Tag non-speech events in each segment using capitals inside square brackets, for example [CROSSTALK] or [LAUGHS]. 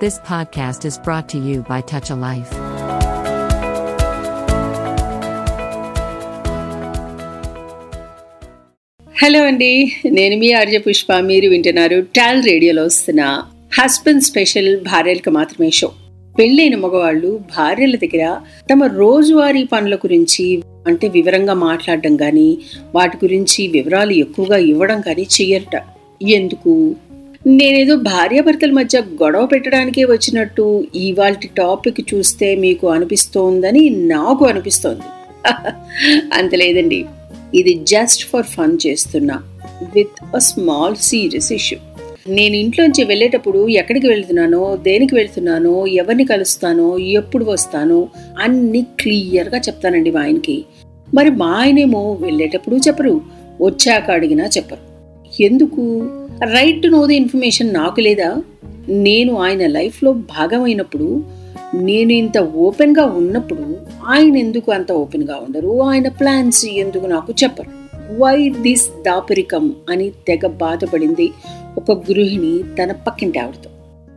This podcast is brought to you by Touch a Life. Hello అండి నేను మీ ఆర్య పుష్ప. మీరు వింటున్నారు టాల్ రేడియోలో వస్తున్న హస్బెండ్ స్పెషల్ భార్యలకు మాత్రమే షో పెళ్ళైన మగవాళ్ళు భార్యల దగ్గర తమ రోజువారీ పనుల గురించి అంటే వివరంగా మాట్లాడడం కానీ వాటి గురించి వివరాలు ఎక్కువగా ఇవ్వడం కానీ చెయ్యరట. ఎందుకు? నేనేదో భార్యాభర్తల మధ్య గొడవ పెట్టడానికే వచ్చినట్టు ఇవాళ టాపిక్ చూస్తే మీకు అనిపిస్తోందని నాకు అనిపిస్తోంది. [LAUGHS] అంత లేదండి. ఇది జస్ట్ ఫర్ ఫన్ చేస్తున్నా. With a small serious issue నేను ఇంట్లోంచి వెళ్ళేటప్పుడు ఎక్కడికి వెళ్తున్నానో దేనికి వెళ్తున్నానో ఎవరిని కలుస్తానో ఎప్పుడు వస్తానో అన్ని క్లియర్గా చెప్తానండి మా ఆయనకి. మరి మా ఆయనేమో వెళ్ళేటప్పుడు చెప్పరు వచ్చాక అడిగినా చెప్పరు. ఎందుకు? Right to know the information నాకు లేదా? నేను ఆయన లైఫ్లో భాగమైనప్పుడు నేను ఇంత ఓపెన్గా ఉన్నప్పుడు ఆయన ఎందుకు అంత ఓపెన్గా ఉండరు? ఆయన ప్లాన్స్ ఎందుకు నాకు చెప్పరు? వై దిస్ దాపరికం అని తెగ బాధపడింది ఒక గృహిణి తన పక్కింటి ఆవిడతో.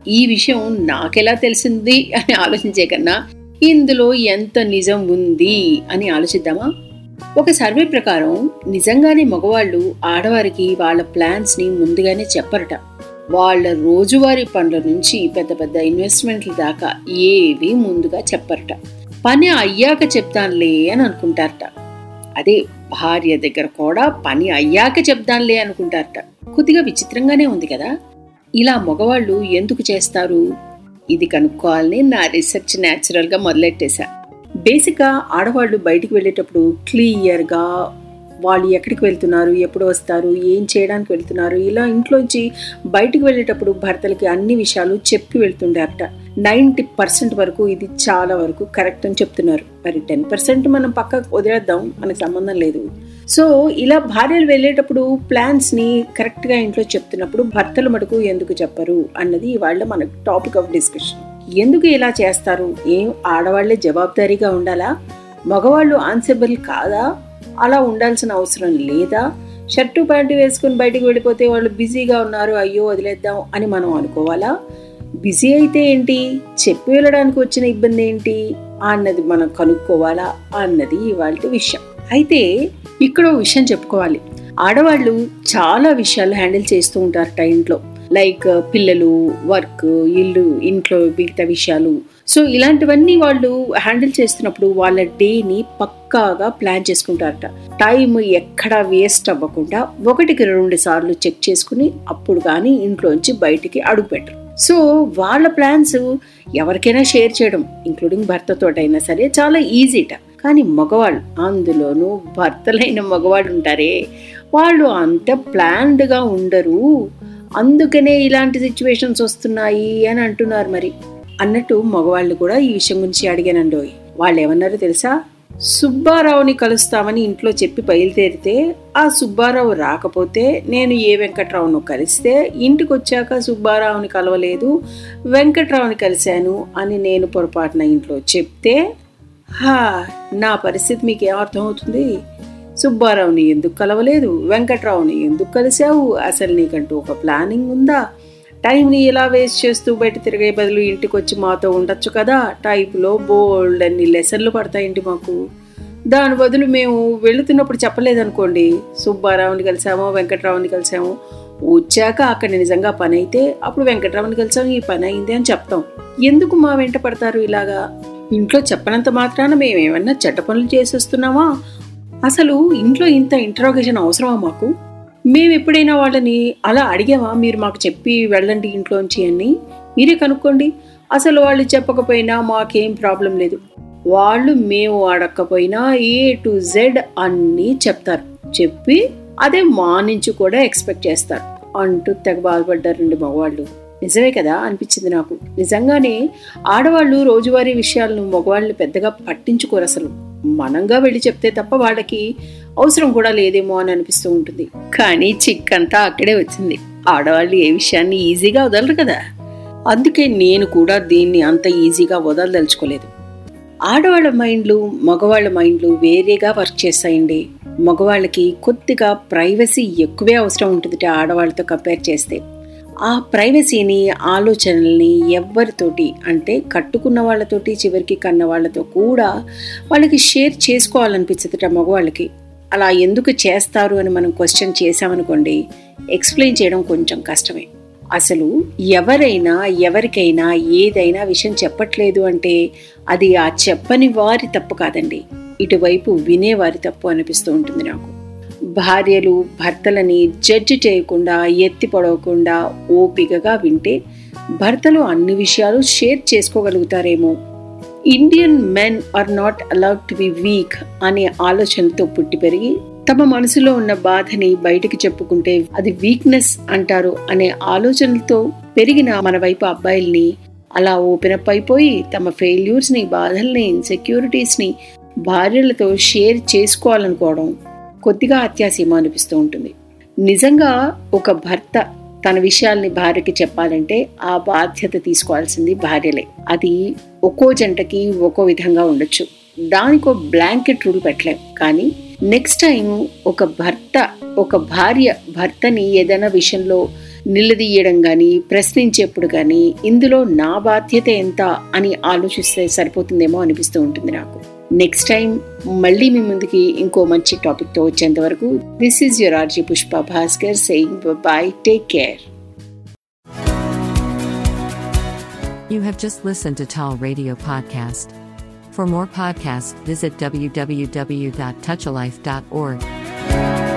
ఈ విషయం నాకెలా తెలిసింది అని ఆలోచించే కన్నా ఇందులో ఎంత నిజం ఉంది అని ఆలోచిద్దామా? ఒక సర్వే ప్రకారం నిజంగానే మగవాళ్ళు ఆడవారికి వాళ్ళ ప్లాన్స్ని ముందుగానే చెప్పరట. వాళ్ళ రోజువారీ పనుల నుంచి పెద్ద పెద్ద ఇన్వెస్ట్మెంట్ల దాకా ఏవి ముందుగా చెప్పరట. పని అయ్యాక చెప్తానులే అని అనుకుంటారట. అదే భార్య దగ్గర కూడా పని అయ్యాక చెప్దాంలే అనుకుంటారట. కొద్దిగా విచిత్రంగానే ఉంది కదా? ఇలా మగవాళ్ళు ఎందుకు చేస్తారు? ఇది కనుక్కోవాలని నా రీసెర్చ్ న్యాచురల్గా మొదలెట్టేశా. బేసిక్గా ఆడవాళ్ళు బయటికి వెళ్ళేటప్పుడు క్లియర్గా వాళ్ళు ఎక్కడికి వెళ్తున్నారు ఎప్పుడు వస్తారు ఏం చేయడానికి వెళ్తున్నారు ఇలా ఇంట్లోంచి బయటికి వెళ్ళేటప్పుడు భర్తలకి అన్ని విషయాలు చెప్పి వెళ్తుండారట. నైంటీ పర్సెంట్ వరకు ఇది చాలా వరకు కరెక్ట్ అని చెప్తున్నారు. మరి టెన్ పర్సెంట్ మనం పక్కకు వదిలేద్దాం మనకు సంబంధం లేదు. సో ఇలా భార్యలు వెళ్ళేటప్పుడు ప్లాన్స్ని కరెక్ట్గా ఇంట్లో చెప్తున్నప్పుడు భర్తలు మటుకు ఎందుకు చెప్పరు అన్నది ఇవాళ మన టాపిక్ ఆఫ్ డిస్కషన్. ఎందుకు ఇలా చేస్తారు? ఏం ఆడవాళ్ళే జవాబుదారీగా ఉండాలా? మగవాళ్ళు ఆన్సెబుల్ కాదా? అలా ఉండాల్సిన అవసరం లేదా? షర్టు ప్యాంటు వేసుకుని బయటికి వెళ్ళిపోతే వాళ్ళు బిజీగా ఉన్నారు అయ్యో వదిలేద్దాం అని మనం అనుకోవాలా? బిజీ అయితే ఏంటి? చెప్పి వెళ్ళడానికి వచ్చిన ఇబ్బంది ఏంటి? అన్నది మనం కనుక్కోవాలా? అన్నది ఇవాళ విషయం. అయితే ఇక్కడ విషయం చెప్పుకోవాలి. ఆడవాళ్ళు చాలా విషయాలు హ్యాండిల్ చేస్తూ ఉంటారట ఇంట్లో. లైక్ uh, పిల్లలు వర్క్ ఇల్లు ఇంట్లో మిగతా విషయాలు. సో ఇలాంటివన్నీ వాళ్ళు హ్యాండిల్ చేస్తున్నప్పుడు వాళ్ళ డేని పక్కాగా ప్లాన్ చేసుకుంటారట. టైం ఎక్కడా వేస్ట్ అవ్వకుండా ఒకటికి రెండు సార్లు చెక్ చేసుకుని అప్పుడు కానీ ఇంట్లోంచి బయటికి అడుగు పెట్టరు సో వాళ్ళ ప్లాన్స్ ఎవరికైనా షేర్ చేయడం ఇంక్లూడింగ్ భర్తతోటైనా సరే చాలా ఈజీట కానీ మగవాళ్ళు అందులోనూ భర్తలైన మగవాళ్ళు ఉంటారే. వాళ్ళు అంత ప్లాన్డ్గా ఉండరు. అందుకనే ఇలాంటి సిచ్యువేషన్స్ వస్తున్నాయి అని అంటున్నారు మరి. అన్నట్టు మగవాళ్ళు కూడా ఈ విషయం గురించి అడిగానండోయ్ వాళ్ళు ఏమన్నారో తెలుసా? సుబ్బారావుని కలుస్తామని ఇంట్లో చెప్పి బయలుదేరితే ఆ సుబ్బారావు రాకపోతే నేను ఏ వెంకట్రావును కలిస్తే ఇంటికి వచ్చాక సుబ్బారావుని కలవలేదు వెంకట్రావుని కలిశాను అని నేను పొరపాటున ఇంట్లో చెప్తే హా నా పరిస్థితి మీకు ఏమర్థమవుతుంది సుబ్బారావుని ఎందుకు కలవలేదు? వెంకట్రావుని ఎందుకు కలిశావు? అసలు నీకంటూ ఒక ప్లానింగ్ ఉందా? టైంని ఇలా వేస్ట్ చేస్తూ బయట తిరిగే బదులు ఇంటికి వచ్చి మాతో ఉండొచ్చు కదా? టైప్లో బోల్డ్ అన్ని లెసన్లు పడతాయండి మాకు. దాని బదులు మేము వెళుతున్నప్పుడు చెప్పలేదనుకోండి. సుబ్బారావుని కలిసాము వెంకట్రావుని కలిసాము వచ్చాక అక్కడ నిజంగా పని అయితే అప్పుడు వెంకట్రావుని కలిసాము ఈ పని అయింది అని చెప్తాం. ఎందుకు మా వెంట పడతారు ఇలాగా? ఇంట్లో చెప్పనంత మాత్రాన మేమేమన్నా చెడ్డ పనులు చేసేస్తున్నామా? అసలు ఇంట్లో ఇంత ఇంట్రాగేషన్ అవసరమా మాకు? మేము ఎప్పుడైనా వాళ్ళని అలా అడిగామా? మీరు మాకు చెప్పి వెళ్ళండి ఇంట్లోంచి అని మీరే కనుక్కోండి. అసలు వాళ్ళు చెప్పకపోయినా మాకేం ప్రాబ్లం లేదు. వాళ్ళు మేము అడగకపోయినా ఏ టు జెడ్ అన్నీ చెప్తారు. చెప్పి అదే మా నుంచి కూడా ఎక్స్పెక్ట్ చేస్తారు. అంటూ తెగ బాధపడ్డారండి మగవాళ్ళు. నిజమే కదా అనిపించింది నాకు. నిజంగానే ఆడవాళ్ళు రోజువారీ విషయాలను మగవాళ్ళు పెద్దగా పట్టించుకోరు అసలు. మనంగా వెళ్ళి చెప్తే తప్ప వాళ్ళకి అవసరం కూడా లేదేమో అని అనిపిస్తూ ఉంటుంది. కానీ చిక్ అంతా అక్కడే వచ్చింది. ఆడవాళ్ళు ఏ విషయాన్ని ఈజీగా వదలరు కదా. అందుకే నేను కూడా దీన్ని అంత ఈజీగా వదలదలుచుకోలేదు. ఆడవాళ్ళ మైండ్లు మగవాళ్ళ మైండ్లు వేరేగా వర్క్ చేస్తాయండి. మగవాళ్ళకి కొద్దిగా ప్రైవసీ ఎక్కువే అవసరం ఉంటుంది ఆడవాళ్ళతో కంపేర్ చేస్తే. ఆ ప్రైవసీని ఆలోచనల్ని ఎవరితోటి అంటే కట్టుకున్న వాళ్ళతోటి చివరికి కన్న వాళ్ళతో కూడా వాళ్ళకి షేర్ చేసుకోవాలనిపించదుట మగవాళ్ళకి. అలా ఎందుకు చేస్తారు అని మనం క్వశ్చన్ చేసామనుకోండి ఎక్స్ప్లెయిన్ చేయడం కొంచెం కష్టమే. అసలు ఎవరైనా ఎవరికైనా ఏదైనా విషయం చెప్పట్లేదు అంటే అది ఆ చెప్పని వారి తప్పు కాదండి. ఇటువైపు వినేవారి తప్పు అనిపిస్తూ ఉంటుంది నాకు. భార్యలు భర్తలని జడ్జి చేయకుండా ఎత్తి పొడవకుండా ఓపికగా వింటే భర్తలు అన్ని విషయాలు share చేసుకోగలుగుతారేమో. Indian men are not allowed to be weak అనే ఆలోచనతో పుట్టి పెరిగి తమ మనసులో ఉన్న బాధని బయటికి చెప్పుకుంటే అది వీక్నెస్ అంటారు అనే ఆలోచనలతో పెరిగిన మన వైపు అబ్బాయిల్ని అలా ఓపెన్ అప్ అయిపోయి తమ ఫెయిల్యూర్స్ని బాధల్ని ఇన్సెక్యూరిటీస్ని భార్యలతో షేర్ చేసుకోవాలనుకోవడం. కొద్దిగా అత్యాసీమ అనిపిస్తూ ఉంటుంది. నిజంగా ఒక భర్త తన విషయాల్ని భార్యకి చెప్పాలంటే ఆ బాధ్యత తీసుకోవాల్సింది భార్యలే. అది ఒక్కో జంటకి ఒక్కో విధంగా ఉండొచ్చు. దానికో బ్లాంకెట్ రూల్ పెట్టలేం. కానీ నెక్స్ట్ టైం ఒక భర్త ఒక భార్య భర్తని ఏదైనా విషయంలో నిలదీయడం కానీ ప్రశ్నించేప్పుడు కానీ ఇందులో నా బాధ్యత ఎంత అని ఆలోచిస్తే సరిపోతుందేమో అనిపిస్తూ ఉంటుంది నాకు నెక్స్ట్ టైం మళ్ళీ మీ ముందుకి ఇంకో మంచి టాపిక్తో వచ్చేంత వరకు this is your RJ Pushpa Bhaskar saying bye take care You have just listened to Tall Radio Podcast. For more podcasts, visit www.touchalife.org.